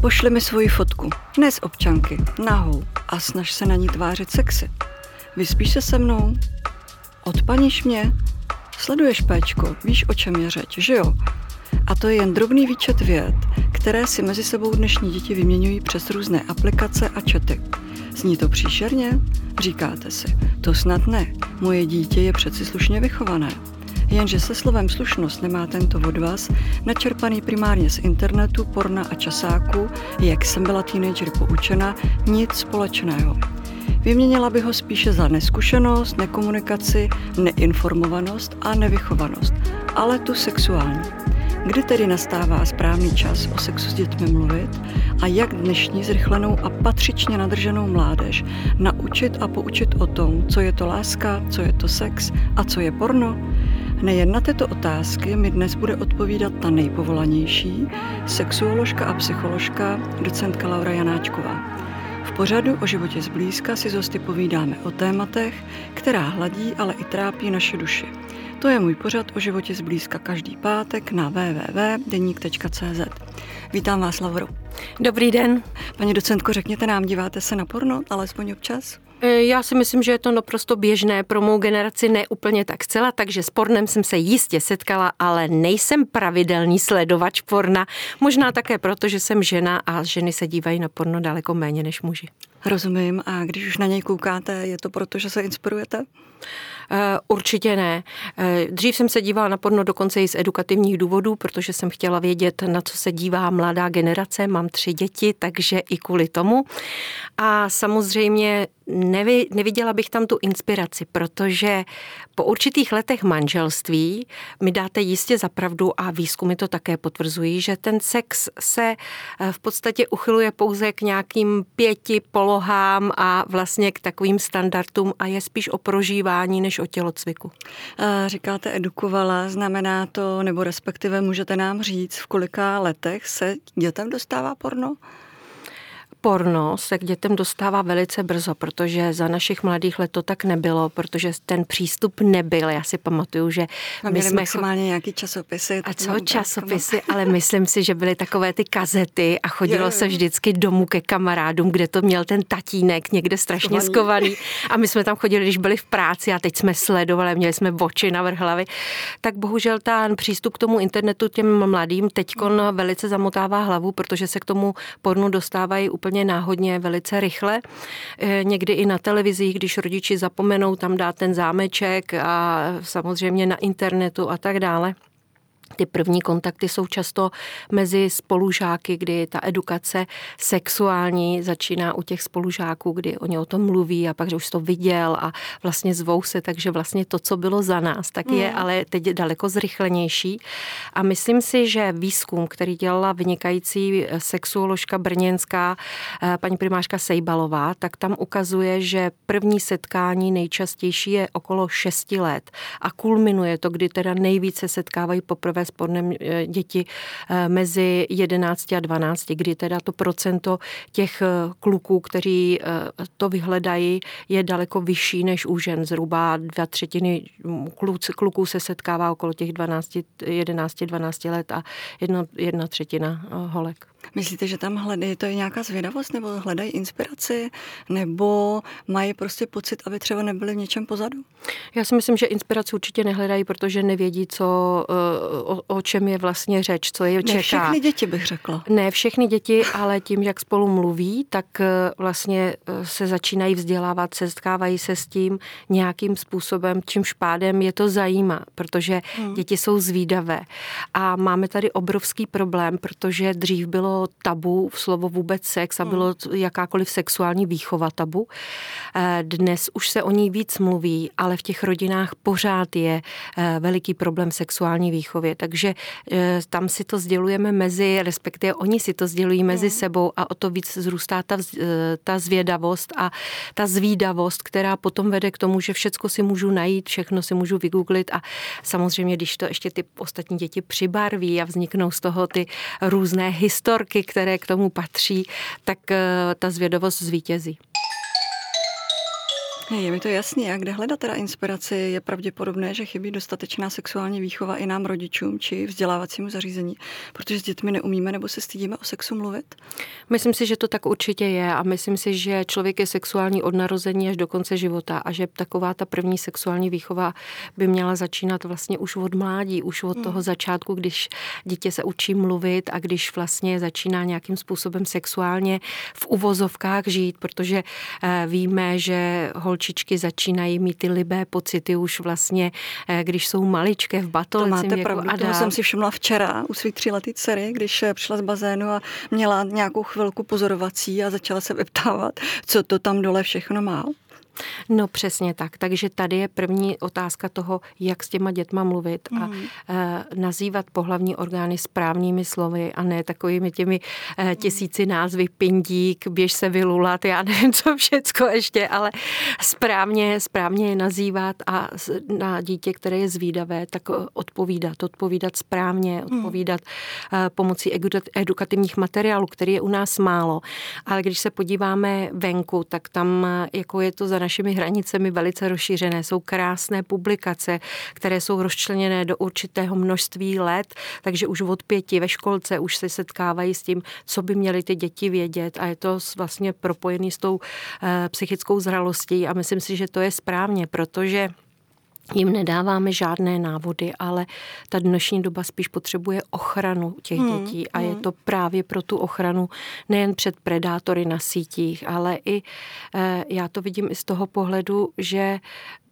Pošli mi svoji fotku, ne z občanky, nahou a snaž se na ní tvářit sexy. Vyspíš se se mnou? Odpaníš mě? Sleduješ péčko, víš, o čem je řeč, že jo? A to je jen drobný výčet věd, které si mezi sebou dnešní děti vyměňují přes různé aplikace a čety. Zní to příšerně? Říkáte si, to snad ne, moje dítě je přeci slušně vychované. Jenže se slovem slušnost nemá tento od vás, načerpaný primárně z internetu, porna a časáku, jak jsem byla teenager poučena, nic společného. Vyměnila by ho spíše za neskušenost, nekomunikaci, neinformovanost a nevychovanost, ale tu sexuální. Kdy tedy nastává správný čas o sexu s dětmi mluvit a jak dnešní zrychlenou a patřičně nadrženou mládež naučit a poučit o tom, co je to láska, co je to sex a co je porno? Nejen na tyto otázky mi dnes bude odpovídat ta nejpovolanější, sexuoložka a psycholožka, docentka Laura Janáčková. V pořadu o životě zblízka si zosty povídáme o tématech, která hladí, ale i trápí naše duši. To je můj pořad o životě zblízka každý pátek na www.deník.cz. Vítám vás, Lauro. Dobrý den. Paní docentko, řekněte nám, díváte se na porno, alespoň občas? E, já si myslím, že je to naprosto běžné pro mou generaci, ne úplně tak zcela, takže s pornem jsem se jistě setkala, ale nejsem pravidelný sledovač porna. Možná také proto, že jsem žena a ženy se dívají na porno daleko méně než muži. Rozumím. A když už na něj koukáte, je to proto, že se inspirujete? Eh, určitě ne. Eh, dřív jsem se dívala na porno dokonce i z edukativních důvodů, protože jsem chtěla vědět, na co se dívá mladá generace. Mám tři děti, takže i kvůli tomu. A samozřejmě nevy, neviděla bych tam tu inspiraci, protože po určitých letech manželství mi dáte jistě zapravdu a výzkumy to také potvrzují, že ten sex se eh, v podstatě uchyluje pouze k nějakým pěti polohám a vlastně k takovým standardům a je spíš o prožívání než o tělocviku. Říkáte edukovala, znamená to, nebo respektive můžete nám říct, v kolika letech se dětem dostává porno? Porno se k dětem dostává velice brzo, protože za našich mladých let to tak nebylo, protože ten přístup nebyl. Já si pamatuju, že a my jsme maximálně nějaký časopisy. A co časopisy, ale myslím si, že byly takové ty kazety a chodilo je, se vždycky domů ke kamarádům, kde to měl ten tatínek někde strašně skovaný. A my jsme tam chodili, když byli v práci a teď jsme sledovali, měli jsme oči na vrch hlavy. Tak bohužel ten přístup k tomu internetu těm mladým teďkon velice zamotává hlavu, protože se k tomu pornu dostávají úplně úplně náhodně, velice rychle. Eh, někdy i na televizi, když rodiči zapomenou tam dát ten zámeček a samozřejmě na internetu a tak dále. Ty první kontakty jsou často mezi spolužáky, kdy ta edukace sexuální začíná u těch spolužáků, kdy oni o tom mluví a pak, že už to viděl a vlastně zvou se, takže vlastně to, co bylo za nás, tak je mm. ale teď daleko zrychlenější. A myslím si, že výzkum, který dělala vynikající sexuoložka brněnská eh, paní primářka Sejbalová, tak tam ukazuje, že první setkání nejčastější je okolo 6 let a kulminuje to, kdy teda nejvíce setkávají poprvé ve eh, děti eh, mezi 11 a 12, kdy teda to procento těch eh, kluků, kteří to vyhledají, je daleko vyšší než u žen. Zhruba dva třetiny kluků se setkává okolo těch 12, 11, 12 let a jedno, jedna třetina holek. Myslíte, že tam hledají, to je nějaká zvědavost, nebo hledají inspiraci, nebo mají prostě pocit, aby třeba nebyli v něčem pozadu? Já si myslím, že inspiraci určitě nehledají, protože nevědí, co, eh, o, o čem je vlastně řeč, co je čeká. Ne všechny děti bych řekla. Ne všechny děti, ale tím, jak spolu mluví, tak eh, vlastně eh, se začínají vzdělávat, setkávají se s tím nějakým způsobem, čím špádem je to zajímá, protože hmm. děti jsou zvídavé. A máme tady obrovský problém, protože dřív bylo bylo tabu v slovo vůbec sex a bylo hmm. jakákoliv sexuální výchova tabu. Eh, dnes už se o ní víc mluví, ale v těch rodinách pořád je eh, veliký problém sexuální výchově, takže eh, tam si to sdělujeme mezi, respektive oni si to sdělují mezi hmm. sebou a o to víc zrůstá ta, ta zvědavost a ta zvídavost, která potom vede k tomu, že všecko si můžu najít, všechno si můžu vygooglit a samozřejmě, když to ještě ty ostatní děti přibarví a vzniknou z toho ty různé historie, historky, které k tomu patří, tak eh, ta zvědovost zvítězí. Je mi to jasný. A kde hledat teda inspiraci? Je pravděpodobné, že chybí dostatečná sexuální výchova i nám rodičům či vzdělávacímu zařízení, protože s dětmi neumíme nebo se stydíme o sexu mluvit? Myslím si, že to tak určitě je a myslím si, že člověk je sexuální od narození až do konce života a že taková ta první sexuální výchova by měla začínat vlastně už od mládí, už od toho hmm. začátku, když dítě se učí mluvit a když vlastně začíná nějakým způsobem sexuálně v uvozovkách žít, protože eh, víme, že holčičky začínají mít ty libé pocity už vlastně, eh, když jsou maličké v batolicím To máte věku pravdu, a toho jsem si všimla včera u svých tříletý dcery, když eh, přišla z bazénu a měla nějakou chvilku pozorovací a začala se vyptávat, co to tam dole všechno má. No přesně tak. Takže tady je první otázka toho, jak s těma dětma mluvit a mm. nazývat pohlavní orgány správnými slovy a ne takovými těmi e, tisíci názvy pindík, běž se vylulat, já nevím, co všecko ještě, ale správně, správně je nazývat a na dítě, které je zvídavé, tak odpovídat, odpovídat správně, hmm. odpovídat pomocí edukativních materiálů, který je u nás málo. Ale když se podíváme venku, tak tam jako je to za našimi hranicemi velice rozšířené. Jsou krásné publikace, které jsou rozčleněné do určitého množství let, takže už od pěti ve školce už se setkávají s tím, co by měly ty děti vědět a je to vlastně propojený s tou eh, psychickou zralostí a myslím si, že to je správně, protože jim nedáváme žádné návody, ale ta dnešní doba spíš potřebuje ochranu těch hmm, dětí a hmm. je to právě pro tu ochranu nejen před predátory na sítích, ale i eh, já to vidím i z toho pohledu, že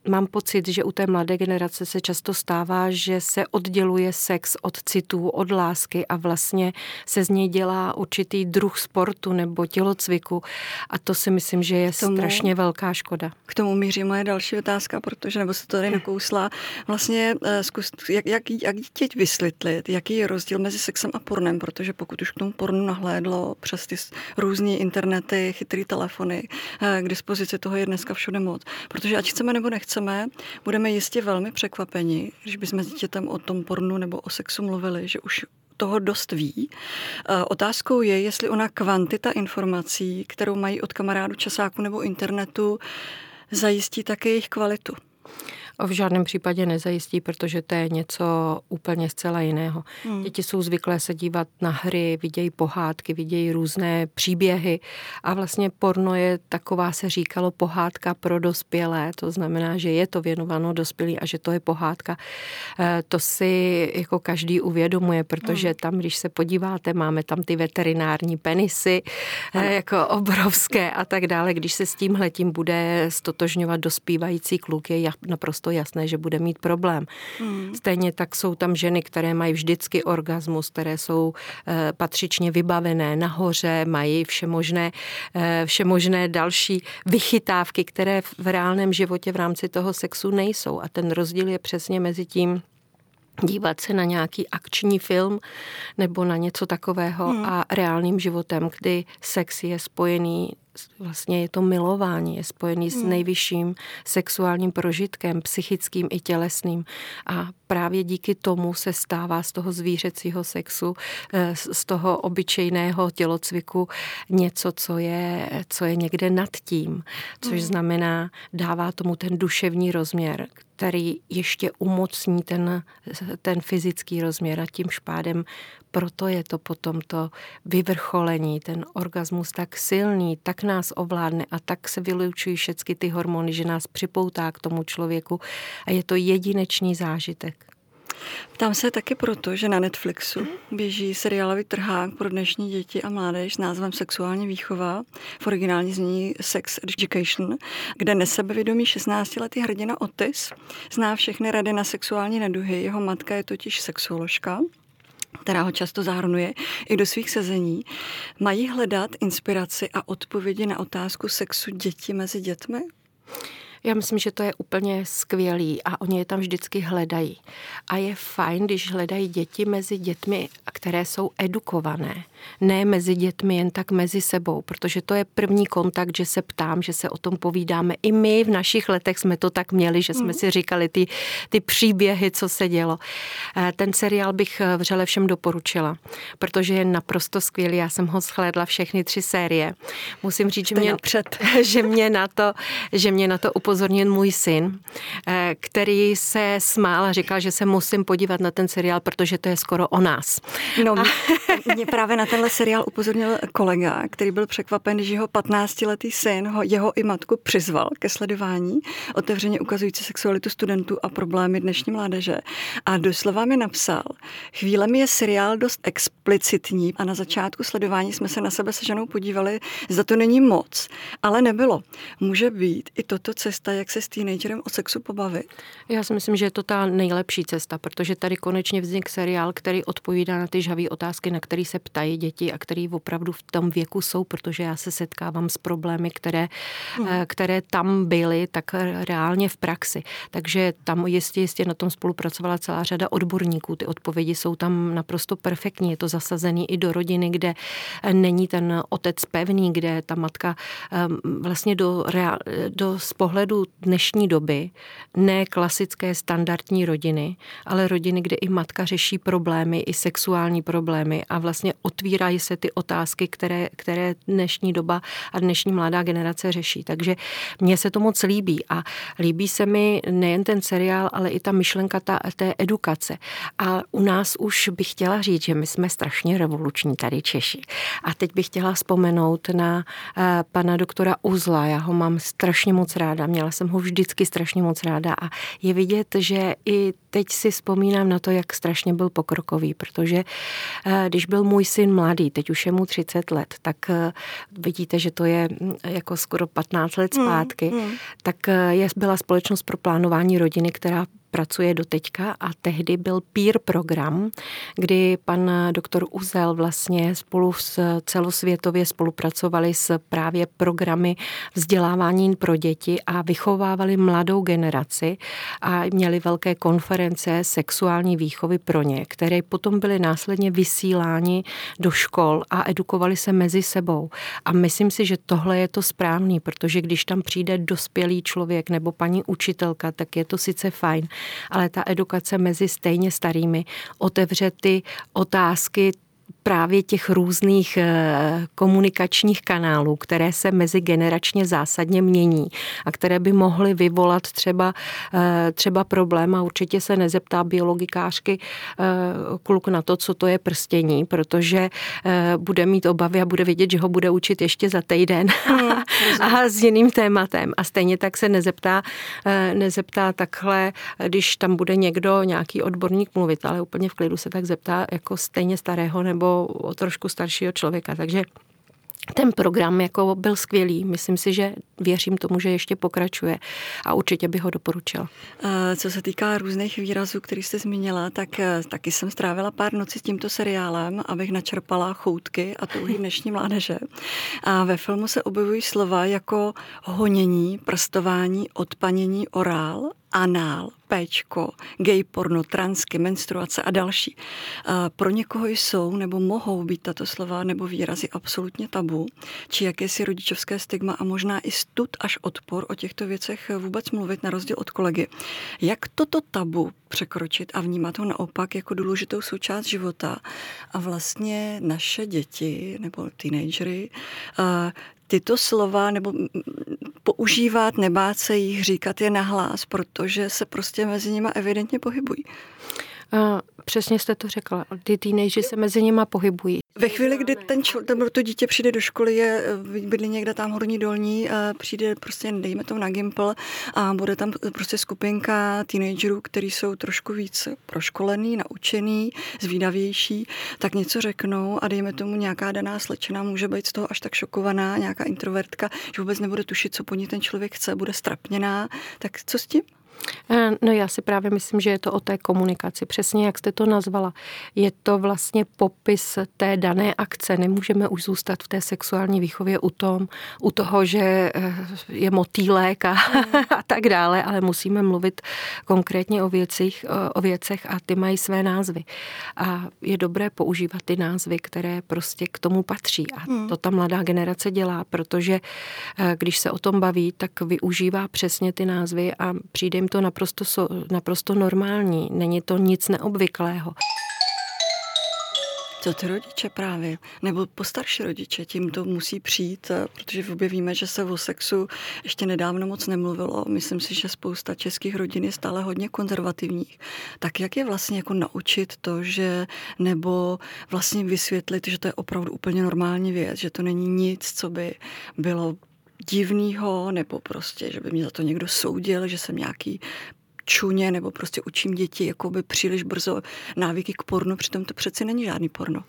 mám pocit, že u té mladé generace se často stává, že se odděluje sex od citů, od lásky a vlastně se z něj dělá určitý druh sportu nebo tělocviku a to si myslím, že je tomu, strašně velká škoda. K tomu míří moje další otázka, protože nebo se to tady nakousla. Vlastně eh, zkus, jak, jak, jak dítě vysvětlit, jaký je rozdíl mezi sexem a pornem, protože pokud už k tomu pornu nahlédlo přes ty různé internety, chytrý telefony, eh, k dispozici toho je dneska všude moc. Protože ať chceme nebo nechceme, chceme, budeme jistě velmi překvapeni, když bychom s dítětem o tom pornu nebo o sexu mluvili, že už toho dost ví. Otázkou je, jestli ona kvantita informací, kterou mají od kamarádu časáku nebo internetu, zajistí také jejich kvalitu v žádném případě nezajistí, protože to je něco úplně zcela jiného. Hmm. Děti jsou zvyklé se dívat na hry, vidějí pohádky, vidějí různé příběhy a vlastně porno je taková, se říkalo, pohádka pro dospělé. To znamená, že je to věnováno dospělí a že to je pohádka. Eh, to si jako každý uvědomuje, protože hmm. tam, když se podíváte, máme tam ty veterinární penisy, hmm. jako obrovské a tak dále. Když se s tímhletím bude stotožňovat dospívající kluk, je naprosto to jasné, že bude mít problém. Mm. Stejně tak jsou tam ženy, které mají vždycky orgasmus, které jsou e, patřičně vybavené nahoře, mají všemožné, e, všemožné další vychytávky, které v reálném životě v rámci toho sexu nejsou. A ten rozdíl je přesně mezi tím, dívat se na nějaký akční film nebo na něco takového hmm. a reálným životem, kdy sex je spojený vlastně je to milování, je spojený hmm. s nejvyšším sexuálním prožitkem, psychickým i tělesným. A právě díky tomu se stává z toho zvířecího sexu, eh, z toho obyčejného tělocviku něco, co je, co je někde nad tím, což hmm. znamená, dává tomu ten duševní rozměr, který ještě umocní ten, ten fyzický rozměr a tím špádem proto je to potom to vyvrcholení, ten orgasmus tak silný, tak nás ovládne a tak se vylučují všechny ty hormony, že nás připoutá k tomu člověku a je to jedinečný zážitek. Ptám se taky proto, že na Netflixu běží seriálový trhák pro dnešní děti a mládež s názvem Sexuální výchova, v originální zní Sex Education, kde nesebevědomý 16-letý hrdina Otis zná všechny rady na sexuální neduhy. Jeho matka je totiž sexuoložka která ho často zahrnuje i do svých sezení, mají hledat inspiraci a odpovědi na otázku sexu děti mezi dětmi? Já myslím, že to je úplně skvělý a oni je tam vždycky hledají. A je fajn, když hledají děti mezi dětmi, které jsou edukované. Ne mezi dětmi, jen tak mezi sebou, protože to je první kontakt, že se ptám, že se o tom povídáme. I my v našich letech jsme to tak měli, že jsme mm. si říkali ty, ty příběhy, co se dělo. Eh, ten seriál bych eh, vřele všem doporučila, protože je naprosto skvělý. Já jsem ho shlédla všechny tři série. Musím říct, že mě, že mě na to, že mě na to upozornit můj syn, eh, který se smál a říkal, že se musím podívat na ten seriál, protože to je skoro o nás. No, a... mě právě na tenhle seriál upozornil kolega, který byl překvapen, že jeho 15-letý syn ho, jeho i matku přizval ke sledování, otevřeně ukazující sexualitu studentů a problémy dnešní mládeže. A doslova mi napsal, chvílemi je seriál dost explicitní a na začátku sledování jsme se na sebe se ženou podívali, za to není moc, ale nebylo. Může být i toto cesta, jak se s teenagerem o sexu pobavit? Já si myslím, že je to ta nejlepší cesta, protože tady konečně vznik seriál, který odpovídá na ty žhavé otázky, na které se ptají děti a který opravdu v tom věku jsou, protože já se setkávám s problémy, které, hmm. které tam byly, tak reálně v praxi. Takže tam jistě, jistě na tom spolupracovala celá řada odborníků. Ty odpovědi jsou tam naprosto perfektní. Je to zasazený i do rodiny, kde není ten otec pevný, kde ta matka vlastně do, do z pohledu dnešní doby ne klasické standardní rodiny, ale rodiny, kde i matka řeší problémy, i sexuální problémy a vlastně otvírají se ty otázky, které, které dnešní doba a dnešní mladá generace řeší. Takže mně se to moc líbí a líbí se mi nejen ten seriál, ale i ta myšlenka ta, té edukace. A u nás už bych chtěla říct, že my jsme strašně revoluční tady Češi. A teď bych chtěla vzpomenout na uh, pana doktora Uzla. Já ho mám strašně moc ráda. Měla jsem ho vždycky strašně moc ráda a je vidět, že i teď si vzpomínám na to, jak strašně byl pokrokový, protože uh, když byl můj syn mladý, teď už je mu 30 let, tak uh, vidíte, že to je mm, jako skoro 15 let mm, zpátky, mm, mm. tak je, byla společnost pro plánování rodiny, která pracuje do teďka a tehdy byl peer program, kdy pan doktor Uzel vlastně spolu s celosvětově spolupracovali s právě programy vzdělávání pro děti a vychovávali mladou generaci a měli velké konference sexuální výchovy pro ně, které potom byly následně vysíláni do škol a edukovali se mezi sebou. A myslím si, že tohle je to správný, protože když tam přijde dospělý člověk nebo paní učitelka, tak je to sice fajn, ale ta edukace mezi stejně starými otevře ty otázky právě těch různých eh, komunikačních kanálů, které se mezigeneračně zásadně mění a které by mohly vyvolat třeba, eh, třeba problém a určitě se nezeptá biologikářky eh, kluk na to, co to je prstění, protože bude mít obavy a bude vědět, že ho bude učit ještě za týden mm, a s jiným tématem. A stejně tak se nezeptá, nezeptá takhle, když tam bude někdo, nějaký odborník mluvit, ale úplně v klidu se tak zeptá jako stejně starého nebo o trošku staršího člověka. Takže ten program jako byl skvělý. Myslím si, že věřím tomu, že ještě pokračuje a určitě bych ho doporučila. Co se týká různých výrazů, který jste zmínila, tak eh, taky jsem strávila pár nocí s tímto seriálem, abych načerpala choutky a touhy dnešní mládeže. A ve filmu se objevují slova jako honění, prstování, odpanění, orál anál, péčko, gay porno, transky, menstruace a další. Pro někoho jsou nebo mohou být tato slova nebo výrazy absolutně tabu, či jakési rodičovské stigma a možná i stud až odpor o těchto věcech vůbec mluvit na rozdíl od kolegy. Jak toto tabu překročit a vnímat ho naopak jako důležitou součást života a vlastně naše děti nebo teenagery tyto slova nebo používat, nebát se jich, říkat je nahlas, protože se prostě mezi nimi evidentně pohybují. Přesně jste to řekla. Ty teenageři se mezi nimi pohybují. Ve chvíli, kdy ten čl- to dítě přijde do školy, je bydlí někde tam horní dolní, přijde prostě, dejme to na Gimple a bude tam prostě skupinka teenagerů, kteří jsou trošku víc proškolený, naučený, zvídavější, tak něco řeknou a dejme tomu nějaká daná slečna může být z toho až tak šokovaná, nějaká introvertka, že vůbec nebude tušit, co po ní ten člověk chce, bude strapněná. Tak co s tím? Eh, no já si právě myslím, že je to o té komunikaci. Přesně jak jste to nazvala. Je to vlastně popis té dané akce. Nemůžeme už zůstat v té sexuální výchově u, tom, u toho, že eh, je motýlek a, a tak dále, ale musíme mluvit konkrétně o věcích, o věcech a ty mají své názvy. A je dobré používat ty názvy, které prostě k tomu patří. A hmm. to ta mladá generace dělá, protože eh, když se o tom baví, tak využívá přesně ty názvy a přijde jim to naprosto, naprosto normální. Není to nic neobvyklého. Co ty rodiče právě, nebo postarší rodiče, tím to musí přijít, eh, protože v obě víme, že se o sexu ještě nedávno moc nemluvilo. Myslím si, že spousta českých rodin je stále hodně konzervativních. Tak jak je vlastně jako naučit to, že nebo vlastně vysvětlit, že to je opravdu úplně normální věc, že to není nic, co by bylo divného, nebo prostě, že by mě za to někdo soudil, že jsem nějaký čuně nebo prostě učím děti jakoby příliš brzo návyky k pornu, přitom to přeci není žádný porno.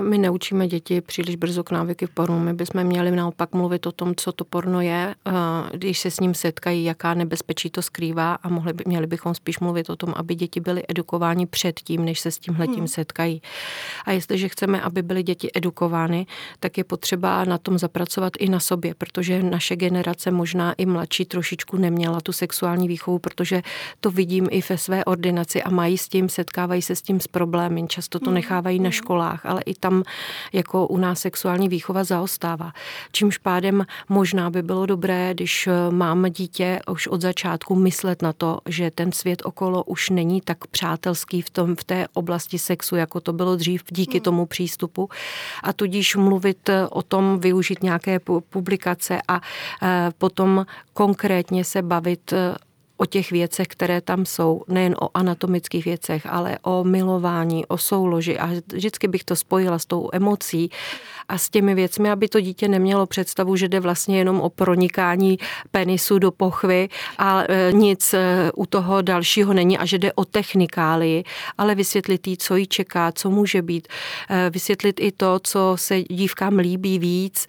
My neučíme děti příliš brzo k návyky k pornu. My bychom měli naopak mluvit o tom, co to porno je, když se s ním setkají, jaká nebezpečí to skrývá a mohli by, měli bychom spíš mluvit o tom, aby děti byly edukováni předtím, než se s tím hmm. setkají. A jestliže chceme, aby byly děti edukovány, tak je potřeba na tom zapracovat i na sobě, protože naše generace, možná i mladší, trošičku neměla tu sexuální výchovu, protože to vidím i ve své ordinaci a mají s tím, setkávají se s tím s problémy. Často to hmm. nechávají na hmm. školách, ale i tam jako u nás sexuální výchova zaostává. Čímž pádem možná by bylo dobré, když eh, mám dítě už od začátku myslet na to, že ten svět okolo už není tak přátelský v, tom, v té oblasti sexu, jako to bylo dřív díky hmm. tomu přístupu a tudíž mluvit eh, o tom, využít nějaké publikace a eh, potom konkrétně se bavit o těch věcech, které tam jsou, nejen o anatomických věcech, ale o milování, o souloži. A vždycky bych to spojila s tou emocí a s těmi věcmi, aby to dítě nemělo představu, že jde vlastně jenom o pronikání penisu do pochvy a e, nic e, u toho dalšího není a že jde o technikálii, ale vysvětlit jí, co jí čeká, co může být, e, vysvětlit i to, co se dívkám líbí víc,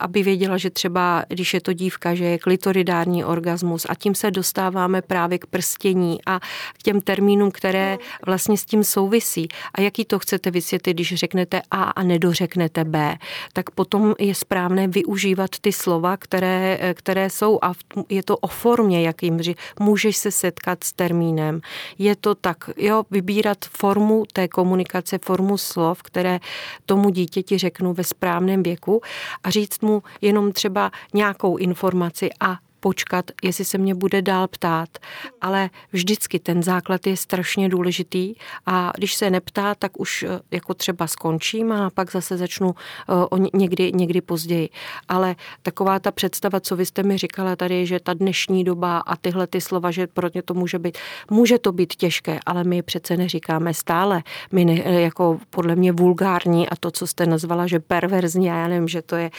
aby věděla, že třeba, když je to dívka, že je klitoridární orgasmus a tím se dostáváme právě k prstění a k těm termínům, které vlastně s tím souvisí. A jaký to chcete vysvětlit, když řeknete A a nedořeknete B? tak potom je správné využívat ty slova, které, které jsou a je to o formě, jak jim říct, můžeš se setkat s termínem. Je to tak, jo, vybírat formu té komunikace, formu slov, které tomu dítěti řeknu ve správném věku a říct mu jenom třeba nějakou informaci a počkat, jestli se mě bude dál ptát. Ale vždycky ten základ je strašně důležitý a když se neptá, tak už eh, jako třeba skončím a pak zase začnu eh, někdy, někdy později. Ale taková ta představa, co vy jste mi říkala tady, že ta dnešní doba a tyhle ty slova, že pro ně to může být, může to být těžké, ale my přece neříkáme stále. My ne, eh, jako podle mě vulgární a to, co jste nazvala, že perverzní, já nevím, že to je,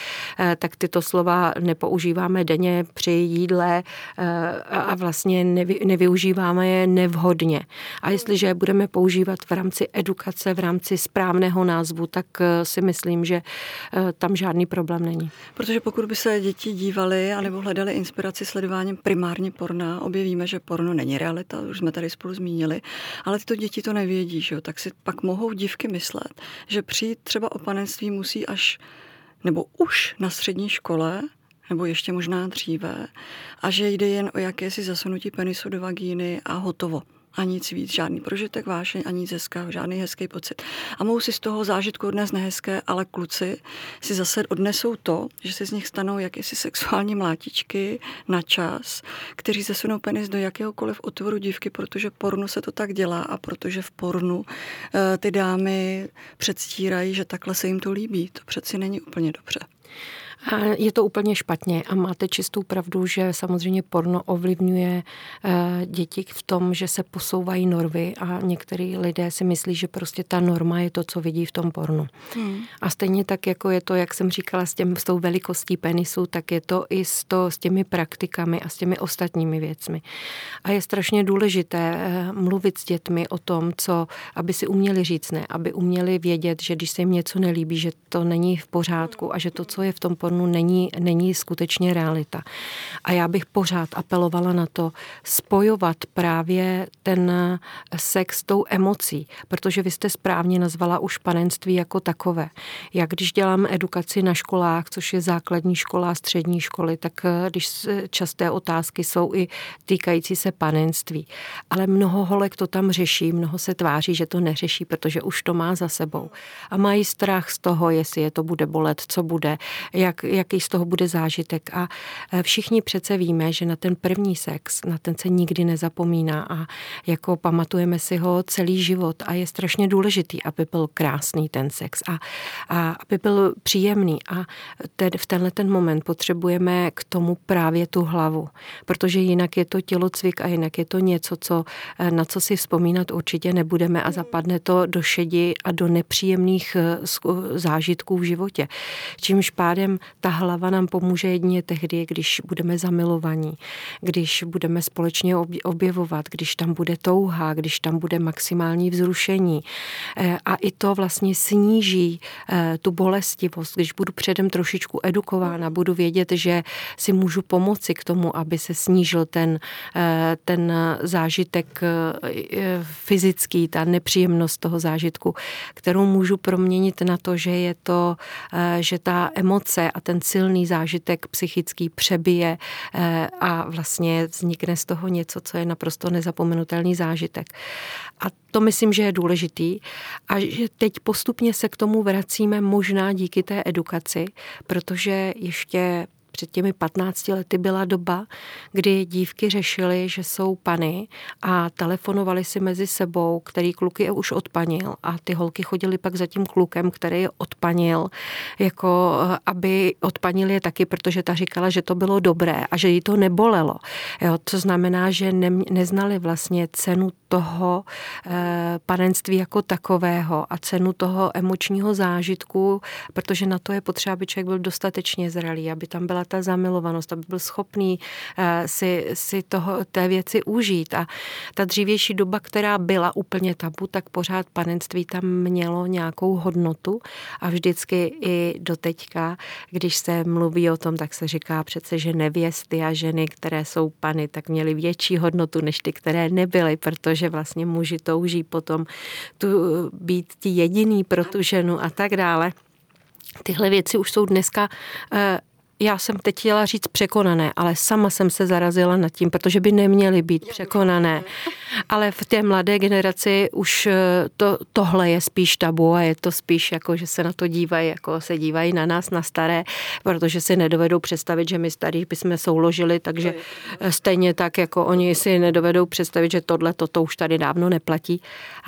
tak tyto slova nepoužíváme denně při jídle eh, a vlastně nevy, nevyužíváme je nevhodně. A jestliže budeme používat v rámci edukace, v rámci správného názvu, tak eh, si myslím, že eh, tam žádný problém není. Protože pokud by se děti dívaly anebo hledali inspiraci sledováním primárně porna, objevíme, že porno není realita, už jsme tady spolu zmínili, ale tyto děti to nevědí, že jo? tak si pak mohou dívky myslet, že přijít třeba o panenství musí až nebo už na střední škole nebo ještě možná dříve, a že jde jen o jakési zasunutí penisu do vagíny a hotovo a nic víc, žádný prožitek vášeň, ani nic hezká, žádný hezký pocit. A mohou si z toho zážitku odnést nehezké, ale kluci si zase odnesou to, že se z nich stanou jakési sexuální mlátičky na čas, kteří zasunou penis do jakéhokoliv otvoru dívky, protože pornu se to tak dělá a protože v pornu eh, ty dámy předstírají, že takhle se jim to líbí. To přeci není úplně dobře. Je to úplně špatně a máte čistou pravdu, že samozřejmě porno ovlivňuje eh, děti v tom, že se posouvají normy a některý lidé si myslí, že prostě ta norma je to, co vidí v tom pornu. Hmm. A stejně tak, jako je to, jak jsem říkala, s, těm, s tou velikostí penisu, tak je to i s, to, s těmi praktikami a s těmi ostatními věcmi. A je strašně důležité eh, mluvit s dětmi o tom, co, aby si uměli říct ne, aby uměli vědět, že když se jim něco nelíbí, že to není v pořádku a že to, co je v tom pornu, není, není skutečně realita. A já bych pořád apelovala na to spojovat právě ten sex s tou emocí, protože vy jste správně nazvala už panenství jako takové. Já když dělám edukaci na školách, což je základní škola střední školy, tak eh, když časté otázky jsou i týkající se panenství. Ale mnoho holek to tam řeší, mnoho se tváří, že to neřeší, protože už to má za sebou. A mají strach z toho, jestli je to bude bolet, co bude, jak jak, jaký z toho bude zážitek. A e, všichni přece víme, že na ten první sex, na ten se nikdy nezapomíná a jako pamatujeme si ho celý život a je strašně důležitý, aby byl krásný ten sex a, a aby byl příjemný a teď v tenhle ten moment potřebujeme k tomu právě tu hlavu, protože jinak je to tělocvik a jinak je to něco, co, e, na co si vzpomínat určitě nebudeme a zapadne to do šedi a do nepříjemných e, zážitků v životě. Čímž pádem ta hlava nám pomůže jedině tehdy, když budeme zamilovaní, když budeme společně objevovat, když tam bude touha, když tam bude maximální vzrušení. E, a i to vlastně sníží e, tu bolestivost, když budu předem trošičku edukována, budu vědět, že si můžu pomoci k tomu, aby se snížil ten, e, ten zážitek fyzický, ta nepříjemnost toho zážitku, kterou můžu proměnit na to, že je to, že ta a ten silný zážitek psychický přebije eh, a vlastně vznikne z toho něco, co je naprosto nezapomenutelný zážitek. A to myslím, že je důležitý a že teď postupně se k tomu vracíme možná díky té edukaci, protože ještě před těmi 15 lety byla doba, kdy dívky řešily, že jsou pany a telefonovali si mezi sebou, který kluky je už odpanil a ty holky chodily pak za tím klukem, který je odpanil, jako eh, aby odpanil je taky, protože ta říkala, že to bylo dobré a že jí to nebolelo. Jo, to znamená, že ne, neznali vlastně cenu toho e, panenství jako takového a cenu toho emočního zážitku, protože na to je potřeba, aby člověk byl dostatečně zralý, aby tam byla ta zamilovanost, aby byl schopný eh, si, si toho, té věci užít. A ta dřívější doba, která byla úplně tabu, tak pořád panenství tam mělo nějakou hodnotu a vždycky i do teďka, když se mluví o tom, tak se říká přece, že nevěsty a ženy, které jsou pany, tak měly větší hodnotu než ty, které nebyly, protože vlastně muži touží potom tu, být ti jediný pro tu ženu a tak dále. Tyhle věci už jsou dneska eh, já jsem teď chtěla říct překonané, ale sama jsem se zarazila nad tím, protože by neměly být překonané. Ale v té mladé generaci už eh, to, tohle je spíš tabu a je to spíš jako, že se na to dívají, jako se dívají na nás, na staré, protože si nedovedou představit, že my starý bychom souložili, takže eh, stejně tak, jako oni si nedovedou představit, že tohle, toto už tady dávno neplatí.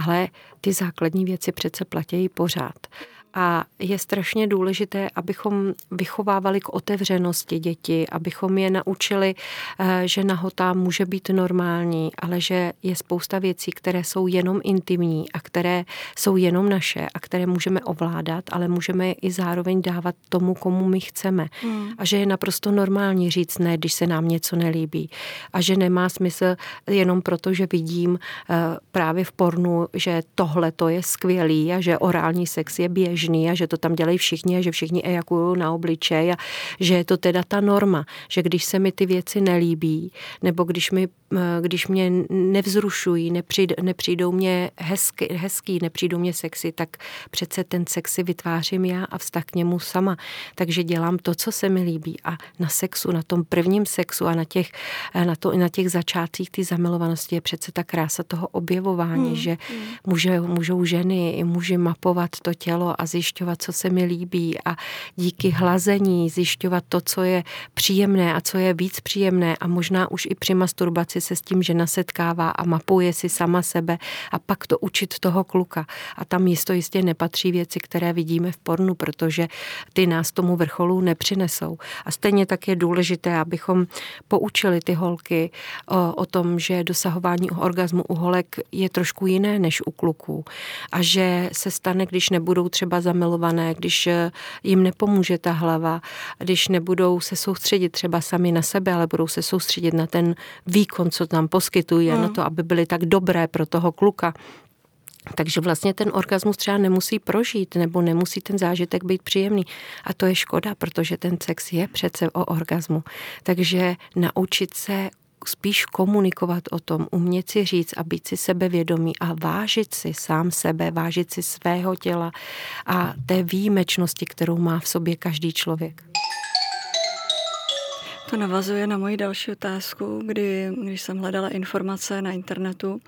Ale ty základní věci přece platí pořád. A je strašně důležité, abychom vychovávali k otevřenosti děti, abychom je naučili, eh, že nahota může být normální, ale že je spousta věcí, které jsou jenom intimní a které jsou jenom naše a které můžeme ovládat, ale můžeme je i zároveň dávat tomu, komu my chceme. Hmm. A že je naprosto normální říct ne, když se nám něco nelíbí. A že nemá smysl jenom proto, že vidím eh, právě v pornu, že tohle to je skvělý a že orální sex je běžný běžný a že to tam dělají všichni a že všichni ejakulují na obličej a že je to teda ta norma, že když se mi ty věci nelíbí, nebo když, mi, eh, když mě nevzrušují, nepřijdou, nepřijdou mě hezky, hezký, nepřijdou mě sexy, tak přece ten sexy vytvářím já a vztah k němu sama. Takže dělám to, co se mi líbí a na sexu, na tom prvním sexu a na těch, eh, na to, na těch začátcích té zamilovanosti je přece ta krása toho objevování, hmm. že hmm. Může, můžou ženy i muži mapovat to tělo a zjišťovat, co se mi líbí a díky hlazení zjišťovat to, co je příjemné a co je víc příjemné a možná už i při masturbaci se s tím žena setkává a mapuje si sama sebe a pak to učit toho kluka. A tam jisto jistě nepatří věci, které vidíme v pornu, protože ty nás tomu vrcholu nepřinesou. A stejně tak je důležité, abychom poučili ty holky o, o tom, že dosahování orgazmu u holek je trošku jiné než u kluků a že se stane, když nebudou třeba zamilované, když eh, jim nepomůže ta hlava, když nebudou se soustředit třeba sami na sebe, ale budou se soustředit na ten výkon, co tam poskytují a na hmm. to, aby byly tak dobré pro toho kluka, takže vlastně ten orgasmus třeba nemusí prožít nebo nemusí ten zážitek být příjemný. A to je škoda, protože ten sex je přece o orgasmu. Takže naučit se spíš komunikovat o tom, umět si říct a být si sebevědomý a vážit si sám sebe, vážit si svého těla a té výjimečnosti, kterou má v sobě každý člověk. To navazuje na moji další otázku, kdy, když jsem hledala informace na internetu,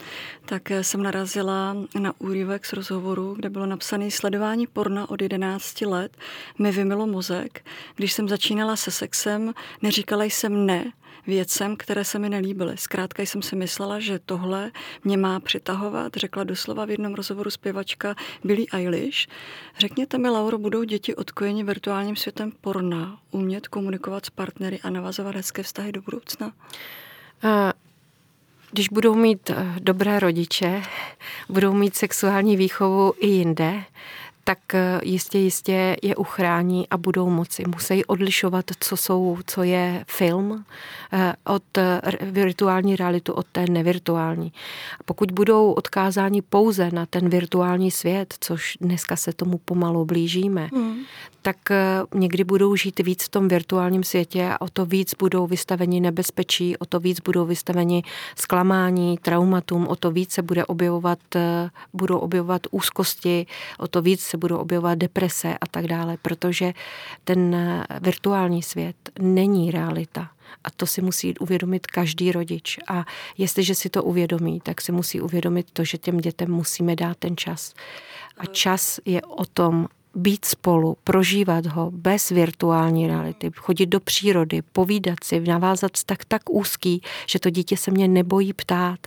tak jsem narazila na úryvek z rozhovoru, kde bylo napsané sledování porna od 11 let mi vymilo mozek. Když jsem začínala se sexem, neříkala jsem ne, věcem, které se mi nelíbily. Zkrátka jsem si myslela, že tohle mě má přitahovat, řekla doslova v jednom rozhovoru zpěvačka Billie Eilish. Řekněte mi, Lauro, budou děti odkojeni virtuálním světem porna, umět komunikovat s partnery a navazovat hezké vztahy do budoucna? Když budou mít eh, dobré rodiče, budou mít sexuální výchovu i jinde, tak eh, jistě, jistě je uchrání a budou moci. Musí odlišovat, co, jsou, co je film eh, od eh, virtuální realitu, od té nevirtuální. Pokud budou odkázáni pouze na ten virtuální svět, což dneska se tomu pomalu blížíme, mm tak eh, někdy budou žít víc v tom virtuálním světě a o to víc budou vystaveni nebezpečí, o to víc budou vystaveni zklamání, traumatům, o to víc se bude objevovat, eh, budou objevovat úzkosti, o to víc se budou objevovat deprese a tak dále, protože ten eh, virtuální svět není realita. A to si musí uvědomit každý rodič. A jestliže si to uvědomí, tak si musí uvědomit to, že těm dětem musíme dát ten čas. A čas je o tom být spolu, prožívat ho bez virtuální reality, chodit do přírody, povídat si, navázat tak tak úzký, že to dítě se mě nebojí ptát,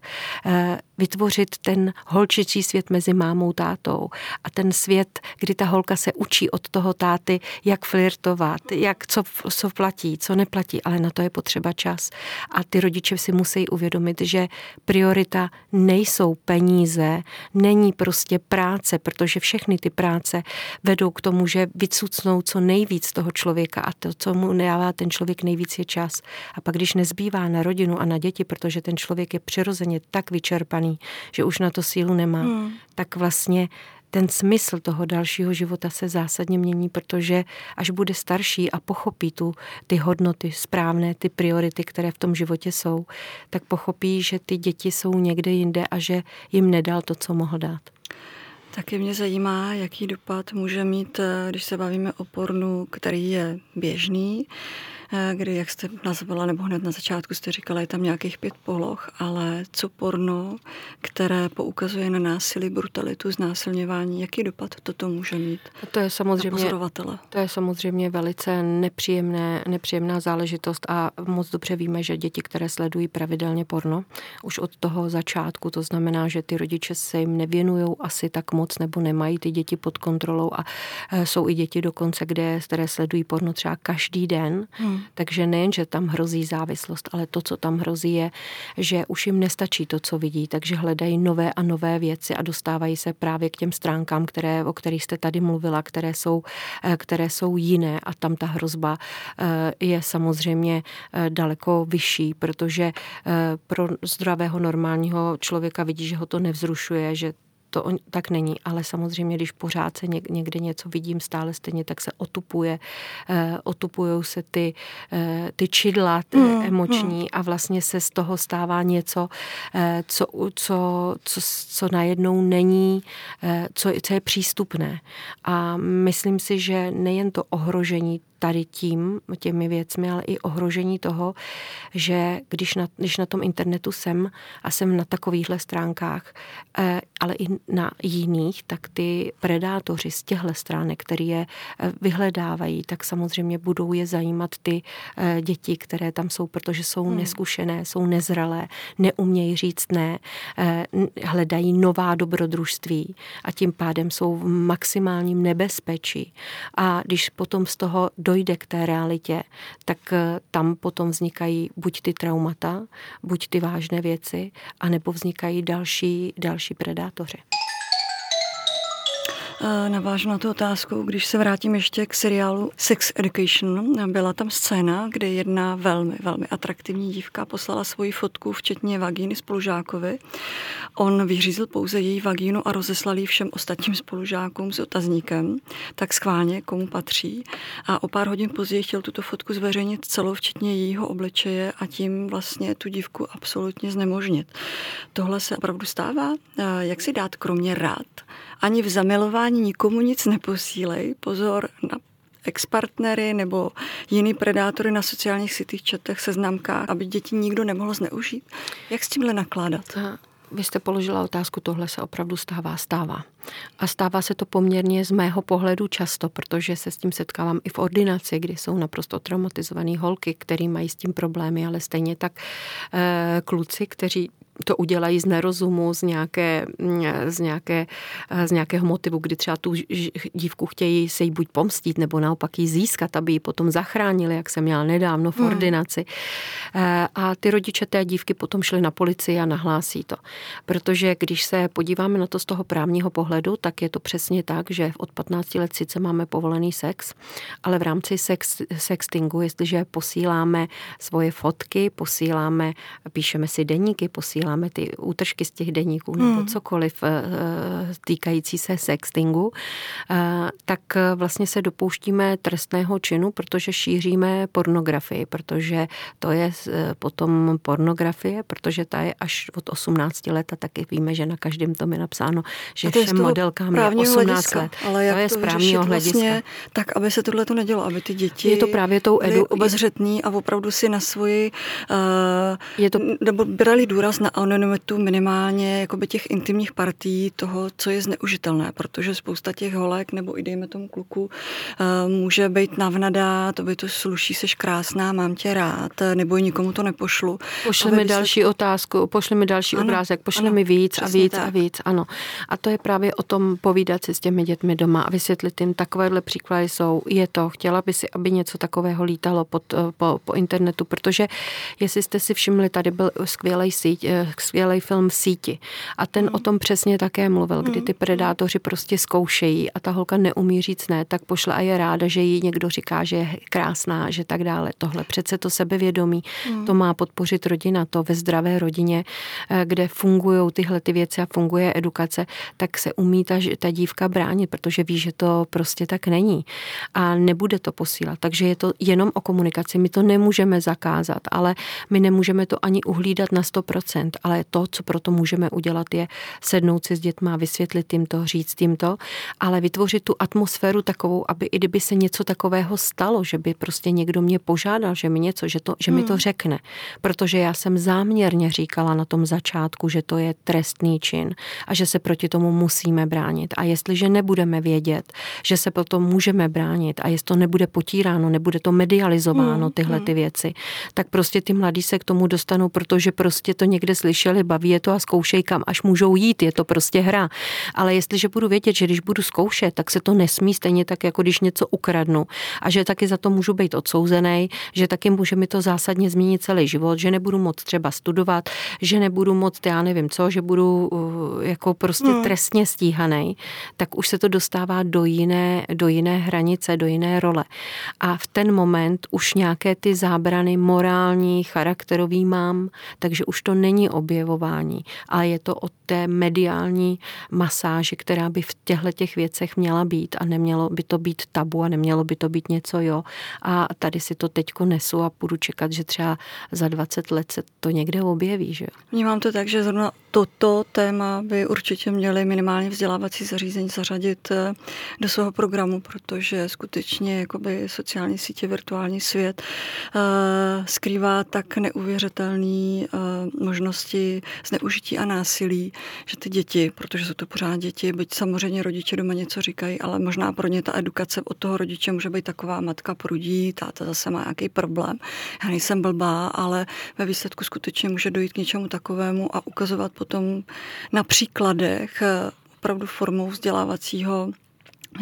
eh, vytvořit ten holčičí svět mezi mámou tátou a ten svět, kdy ta holka se učí od toho táty, jak flirtovat, jak co, co platí, co neplatí, ale na to je potřeba čas. A ty rodiče si musí uvědomit, že priorita nejsou peníze, není prostě práce, protože všechny ty práce vedou k tomu, že vycucnou co nejvíc toho člověka a to, co mu dává ten člověk nejvíc je čas. A pak, když nezbývá na rodinu a na děti, protože ten člověk je přirozeně tak vyčerpaný, že už na to sílu nemá, hmm. tak vlastně ten smysl toho dalšího života se zásadně mění, protože až bude starší a pochopí tu, ty hodnoty správné, ty priority, které v tom životě jsou, tak pochopí, že ty děti jsou někde jinde a že jim nedal to, co mohl dát. Taky mě zajímá, jaký dopad může mít, eh, když se bavíme o pornu, který je běžný, kdy, jak jste nazvala, nebo hned na začátku jste říkala, je tam nějakých pět poloh, ale co porno, které poukazuje na násilí, brutalitu, znásilňování, jaký dopad toto může mít to je samozřejmě? To je samozřejmě velice nepříjemné, nepříjemná záležitost a moc dobře víme, že děti, které sledují pravidelně porno, už od toho začátku, to znamená, že ty rodiče se jim nevěnují asi tak moc nebo nemají ty děti pod kontrolou a eh, jsou i děti dokonce, kde, které sledují porno třeba každý den, hmm takže nejen, že tam hrozí závislost, ale to, co tam hrozí, je, že už jim nestačí to, co vidí, takže hledají nové a nové věci a dostávají se právě k těm stránkám, které, o kterých jste tady mluvila, které jsou, eh, které jsou jiné. A tam ta hrozba eh, je samozřejmě eh, daleko vyšší, protože pro zdravého normálního člověka vidí, že ho to nevzrušuje, že to tak není, ale samozřejmě, když pořád se někde něco vidím stále stejně, tak se otupuje, uh, otupujou se ty, uh, ty čidla ty mm, emoční mm. a vlastně se z toho stává něco, uh, co, co, co, co najednou není, co, co je přístupné. A myslím si, že nejen to ohrožení tady tím, těmi věcmi, ale i ohrožení toho, že když na, když na tom internetu jsem a jsem na takovýchhle stránkách, eh, ale i na jiných, tak ty predátoři z těchto stránek, který je eh, vyhledávají, tak samozřejmě budou je zajímat ty eh, děti, které tam jsou, protože jsou hmm. neskušené, jsou nezralé, neumějí říct ne, hledají nová dobrodružství a tím pádem jsou v maximálním nebezpečí. A když potom z toho dojde k té realitě, tak eh, tam potom vznikají buď ty traumata, buď ty vážné věci, anebo vznikají další, další predátoři. Navážu na tu otázku, když se vrátím ještě k seriálu Sex Education. Byla tam scéna, kde jedna velmi, velmi atraktivní dívka poslala svoji fotku, včetně vagíny spolužákovi. On vyřízl pouze její vagínu a rozeslal ji všem ostatním spolužákům s otazníkem, tak schválně, komu patří. A o pár hodin později chtěl tuto fotku zveřejnit celou, včetně jejího obličeje a tím vlastně tu dívku absolutně znemožnit. Tohle se opravdu stává? Jak si dát kromě rád ani v zamilování nikomu nic neposílej. Pozor na expartnery nebo jiný predátory na sociálních sítích, četech, seznamkách, aby děti nikdo nemohl zneužít. Jak s tímhle nakládat? Vy jste položila otázku, tohle se opravdu stává, stává. A stává se to poměrně z mého pohledu často, protože se s tím setkávám i v ordinaci, kdy jsou naprosto traumatizované holky, které mají s tím problémy, ale stejně tak e, kluci, kteří to udělají z nerozumu, z, nějaké, z, nějaké, z nějakého motivu, kdy třeba tu dívku chtějí se jí buď pomstit, nebo naopak ji získat, aby ji potom zachránili, jak jsem měla nedávno v hmm. ordinaci. Hmm. A ty rodiče té dívky potom šli na policii a nahlásí to. Protože když se podíváme na to z toho právního pohledu, tak je to přesně tak, že od 15 let sice máme povolený sex, ale v rámci sex, sextingu, jestliže posíláme svoje fotky, posíláme, píšeme si deníky, posíláme posíláme ty útržky z těch deníků nebo hmm. cokoliv eh, týkající se sextingu, eh, tak vlastně se dopouštíme trestného činu, protože šíříme pornografii, protože to je eh, potom pornografie, protože ta je až od 18 let a taky víme, že na každém tom je napsáno, že to všem modelkám je 18 hlediska, let. Ale jak to je z právního hlediska. Vlastně, tak, aby se tohle to nedělo, aby ty děti je to právě tou edu... obezřetní a opravdu si na svoji uh, je to... nebo brali důraz na anonymitu minimálně jakoby těch intimních partí toho, co je zneužitelné, protože spousta těch holek, nebo i dejme tomu kluku, eh, může být navnadá, to by to sluší, seš krásná, mám tě rád, nebo nikomu to nepošlu. Pošli mi další se... otázku, pošli mi další ano, obrázek, pošli ano, mi víc a víc tak. a víc, ano. A to je právě o tom povídat si s těmi dětmi doma a vysvětlit jim, takovéhle příklady jsou, je to, chtěla by si, aby něco takového lítalo pod, eh, po, po internetu, protože jestli jste si všimli, tady byl skvělý síť, eh, skvělý film v síti. A ten mm. o tom přesně také mluvil, kdy ty mm. predátoři prostě zkoušejí a ta holka neumí říct ne, tak pošle a je ráda, že jí někdo říká, že je krásná, že tak dále. Tohle přece to sebevědomí, mm. to má podpořit rodina, to ve zdravé rodině, eh, kde fungují tyhle ty věci a funguje edukace, tak se umí ta, ta dívka bránit, protože ví, že to prostě tak není. A nebude to posílat. Takže je to jenom o komunikaci. My to nemůžeme zakázat, ale my nemůžeme to ani uhlídat na 100%, ale to, co proto můžeme udělat, je sednout si s dětma, vysvětlit jim to, říct jim to, ale vytvořit tu atmosféru takovou, aby i kdyby se něco takového stalo, že by prostě někdo mě požádal, že mi něco, že, to, že hmm. mi to hmm. řekne. Protože já jsem záměrně říkala na tom začátku, že to je trestný čin a že se proti tomu musíme bránit. A jestliže nebudeme vědět, že se potom můžeme bránit a jestli to nebude potíráno, nebude to medializováno, hmm, tyhle ty hmm. věci, tak prostě ty mladí se k tomu dostanou, protože prostě to někde slyšeli, baví je to a zkoušej kam až můžou jít, je to prostě hra. Ale jestliže budu vědět, že když budu zkoušet, tak se to nesmí stejně tak, jako když něco ukradnu a že taky za to můžu být odsouzený, že taky může mi to zásadně změnit celý život, že nebudu moc třeba studovat, že nebudu moc, já nevím co, že budu uh, jako prostě hmm. trestně stíhaný, tak už se to dostává do jiné, do jiné hranice, do jiné role. A v ten moment už nějaké ty zábrany morální, charakterový mám, takže už to není objevování, ale je to o té mediální masáži, která by v těchto těch věcech měla být a nemělo by to být tabu a nemělo by to být něco, jo. A tady si to teďko nesu a budu čekat, že třeba za 20 let se to někde objeví, že. Vnímám to tak, že zrovna toto téma by určitě měly minimálně vzdělávací zařízení zařadit eh, do svého programu, protože skutečně jakoby sociální sítě, virtuální svět uh, skrývá tak neuvěřitelný uh, možnosti zneužití a násilí, že ty děti, protože jsou to pořád děti, byť samozřejmě rodiče doma něco říkají, ale možná pro ně ta edukace od toho rodiče může být taková matka prudí, táta zase má nějaký problém. Já nejsem blbá, ale ve výsledku skutečně může dojít k něčemu takovému a ukazovat potom na příkladech eh, opravdu formou vzdělávacího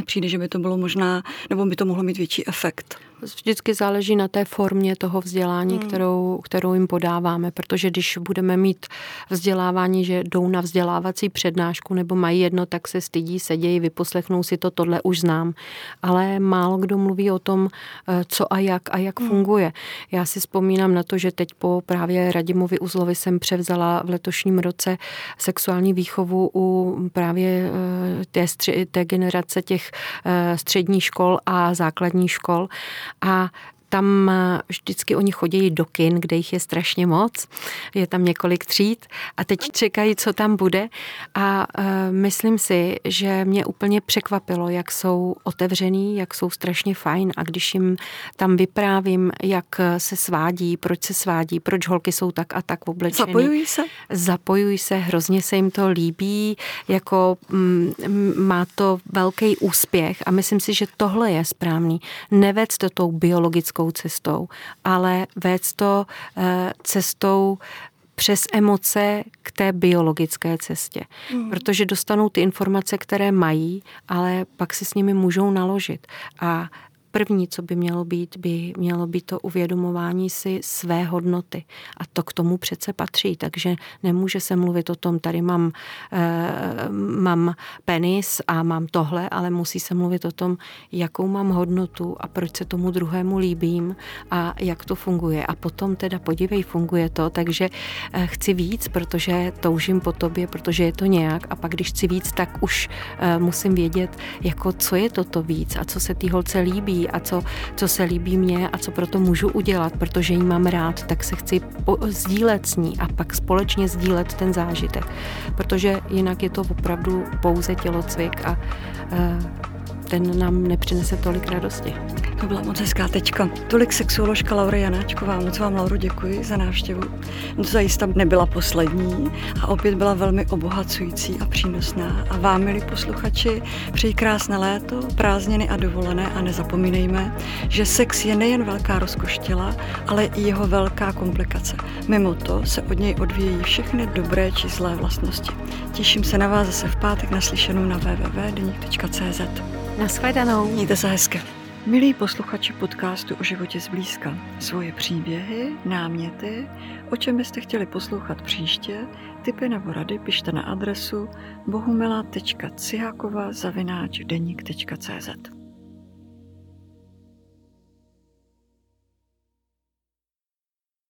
Přijde, že by to bylo možná, nebo by to mohlo mít větší efekt. Vždycky záleží na té formě toho vzdělání, hmm. kterou, kterou jim podáváme, protože když budeme mít vzdělávání, že jdou na vzdělávací přednášku nebo mají jedno, tak se stydí, sedějí, vyposlechnou si to, tohle už znám. Ale málo kdo mluví o tom, eh, co a jak a jak hmm. funguje. Já si vzpomínám na to, že teď po právě Radimovi Uzlovi jsem převzala v letošním roce sexuální výchovu u právě eh, té, stři, té generace těch eh, středních škol a základních škol 啊 tam vždycky oni chodí do kin, kde jich je strašně moc. Je tam několik tříd a teď čekají, co tam bude. A myslím si, že mě úplně překvapilo, jak jsou otevřený, jak jsou strašně fajn a když jim tam vyprávím, jak se svádí, proč se svádí, proč holky jsou tak a tak oblečený. Zapojují se? Zapojují se, hrozně se jim to líbí, jako mm, má to velký úspěch a myslím si, že tohle je správný. Nevec to tou biologickou cestou, ale vec to eh, cestou přes emoce k té biologické cestě. Mm. Protože dostanou ty informace, které mají, ale pak si s nimi můžou naložit. A první, co by mělo být, by mělo být to uvědomování si své hodnoty. A to k tomu přece patří, takže nemůže se mluvit o tom, tady mám, e, mám penis a mám tohle, ale musí se mluvit o tom, jakou mám hodnotu a proč se tomu druhému líbím a jak to funguje. A potom teda podívej, funguje to, takže e, chci víc, protože toužím po tobě, protože je to nějak a pak když chci víc, tak už e, musím vědět, jako co je toto víc a co se té holce líbí a co, co se líbí mně a co proto můžu udělat, protože jí mám rád, tak se chci po, sdílet s ní a pak společně sdílet ten zážitek. Protože jinak je to opravdu pouze tělocvik a uh, ten nám nepřinese tolik radosti. To byla moc hezká tečka. Tolik sexuoložka Laura Janáčková. Moc vám, Lauro, děkuji za návštěvu. To zajistě nebyla poslední a opět byla velmi obohacující a přínosná. A vám, milí posluchači, přeji krásné léto, prázdniny a dovolené a nezapomínejme, že sex je nejen velká rozkoš těla, ale i jeho velká komplikace. Mimo to se od něj odvíjejí všechny dobré či zlé vlastnosti. Těším se na vás zase v pátek naslyšenou na www.denik.cz. Naschledanou. Mějte se hezky. Milí posluchači podcastu o životě zblízka, svoje příběhy, náměty, o čem byste chtěli poslouchat příště, typy nebo rady pište na adresu bohumila.cihákova zavináč